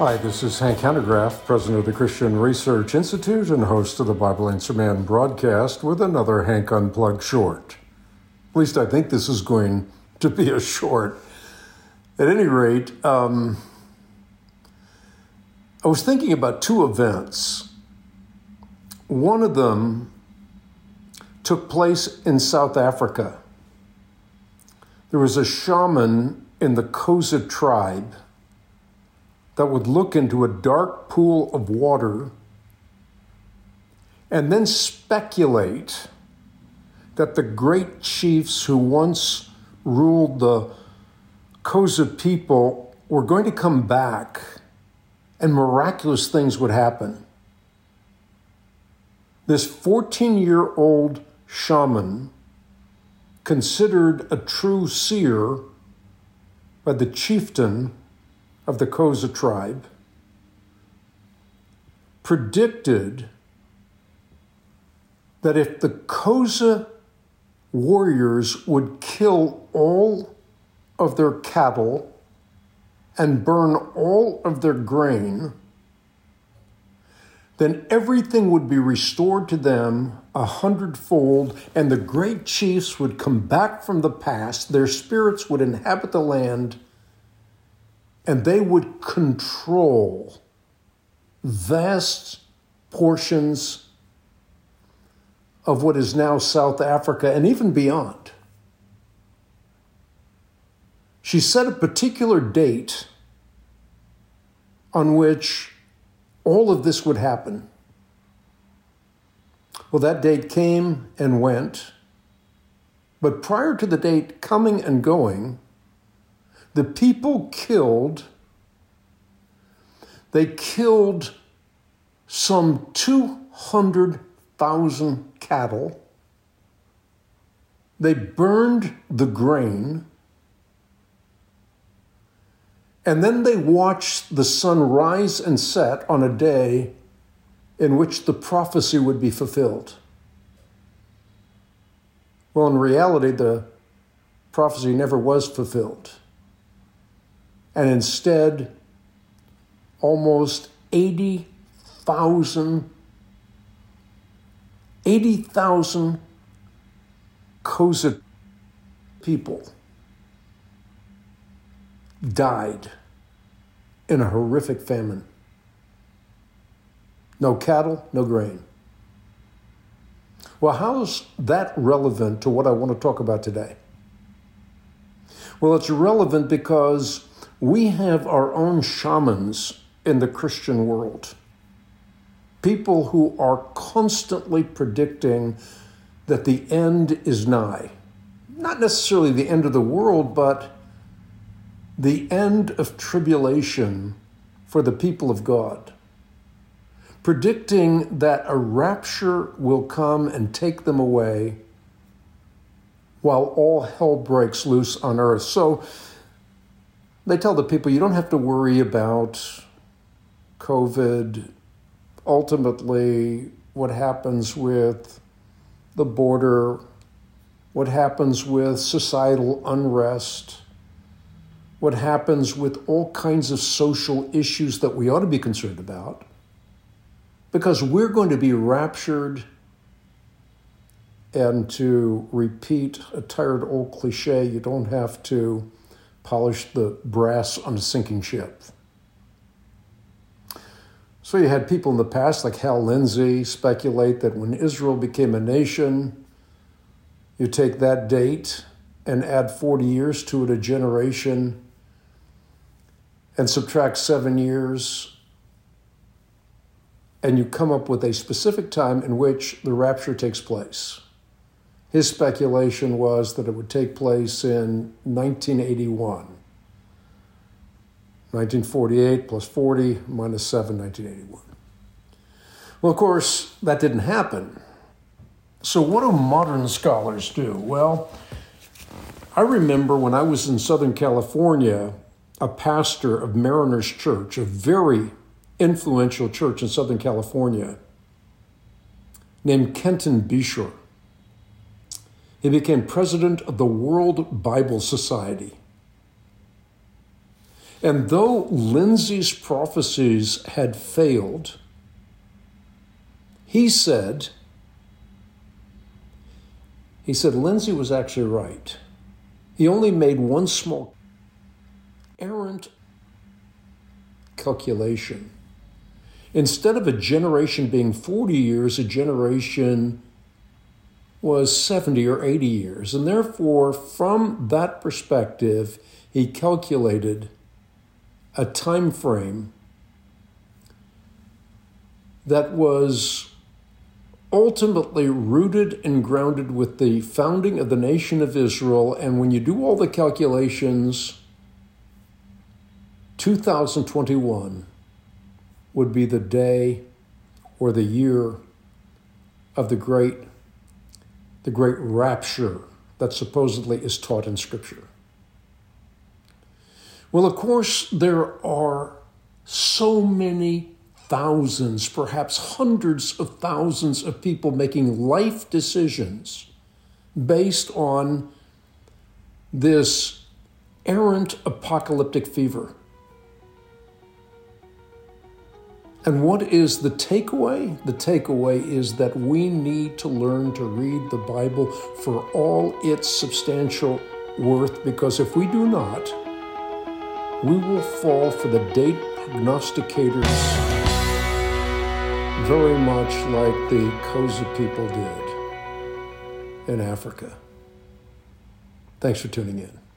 Hi, this is Hank Hanegraaff, president of the Christian Research Institute and host of the Bible Answer Man broadcast with another Hank Unplugged short. At least I think this is going to be a short. At any rate, um, I was thinking about two events. One of them took place in South Africa. There was a shaman in the Xhosa tribe that would look into a dark pool of water and then speculate that the great chiefs who once ruled the Xhosa people were going to come back and miraculous things would happen. This 14 year old shaman, considered a true seer by the chieftain of the Xhosa tribe predicted that if the Xhosa warriors would kill all of their cattle and burn all of their grain, then everything would be restored to them a hundredfold, and the great chiefs would come back from the past, their spirits would inhabit the land and they would control vast portions of what is now South Africa and even beyond. She set a particular date on which all of this would happen. Well, that date came and went, but prior to the date coming and going, the people killed, they killed some 200,000 cattle. They burned the grain. And then they watched the sun rise and set on a day in which the prophecy would be fulfilled. Well, in reality, the prophecy never was fulfilled and instead almost 80,000 80,000 Xhosa people died in a horrific famine. No cattle, no grain. Well, how's that relevant to what I want to talk about today? Well, it's relevant because we have our own shamans in the Christian world. People who are constantly predicting that the end is nigh. Not necessarily the end of the world, but the end of tribulation for the people of God. Predicting that a rapture will come and take them away while all hell breaks loose on earth. So, they tell the people you don't have to worry about COVID. Ultimately, what happens with the border, what happens with societal unrest, what happens with all kinds of social issues that we ought to be concerned about, because we're going to be raptured. And to repeat a tired old cliche, you don't have to polish the brass on a sinking ship. So you had people in the past like Hal Lindsey speculate that when Israel became a nation, you take that date and add 40 years to it, a generation, and subtract seven years, and you come up with a specific time in which the rapture takes place. His speculation was that it would take place in 1981. 1948 plus 40 minus 7, 1981. Well, of course, that didn't happen. So, what do modern scholars do? Well, I remember when I was in Southern California, a pastor of Mariners Church, a very influential church in Southern California, named Kenton Beshore. He became president of the World Bible Society. And though Lindsey's prophecies had failed, he said, he said Lindsay was actually right. He only made one small errant calculation. Instead of a generation being 40 years, a generation was 70 or 80 years. And therefore, from that perspective, he calculated a time frame that was ultimately rooted and grounded with the founding of the nation of Israel. And when you do all the calculations, 2021 would be the day or the year of the great the great rapture that supposedly is taught in scripture. Well, of course, there are so many thousands, perhaps hundreds of thousands of people making life decisions based on this errant apocalyptic fever. And what is the takeaway? The takeaway is that we need to learn to read the Bible for all its substantial worth, because if we do not, we will fall for the date prognosticators very much like the Xhosa people did in Africa. Thanks for tuning in.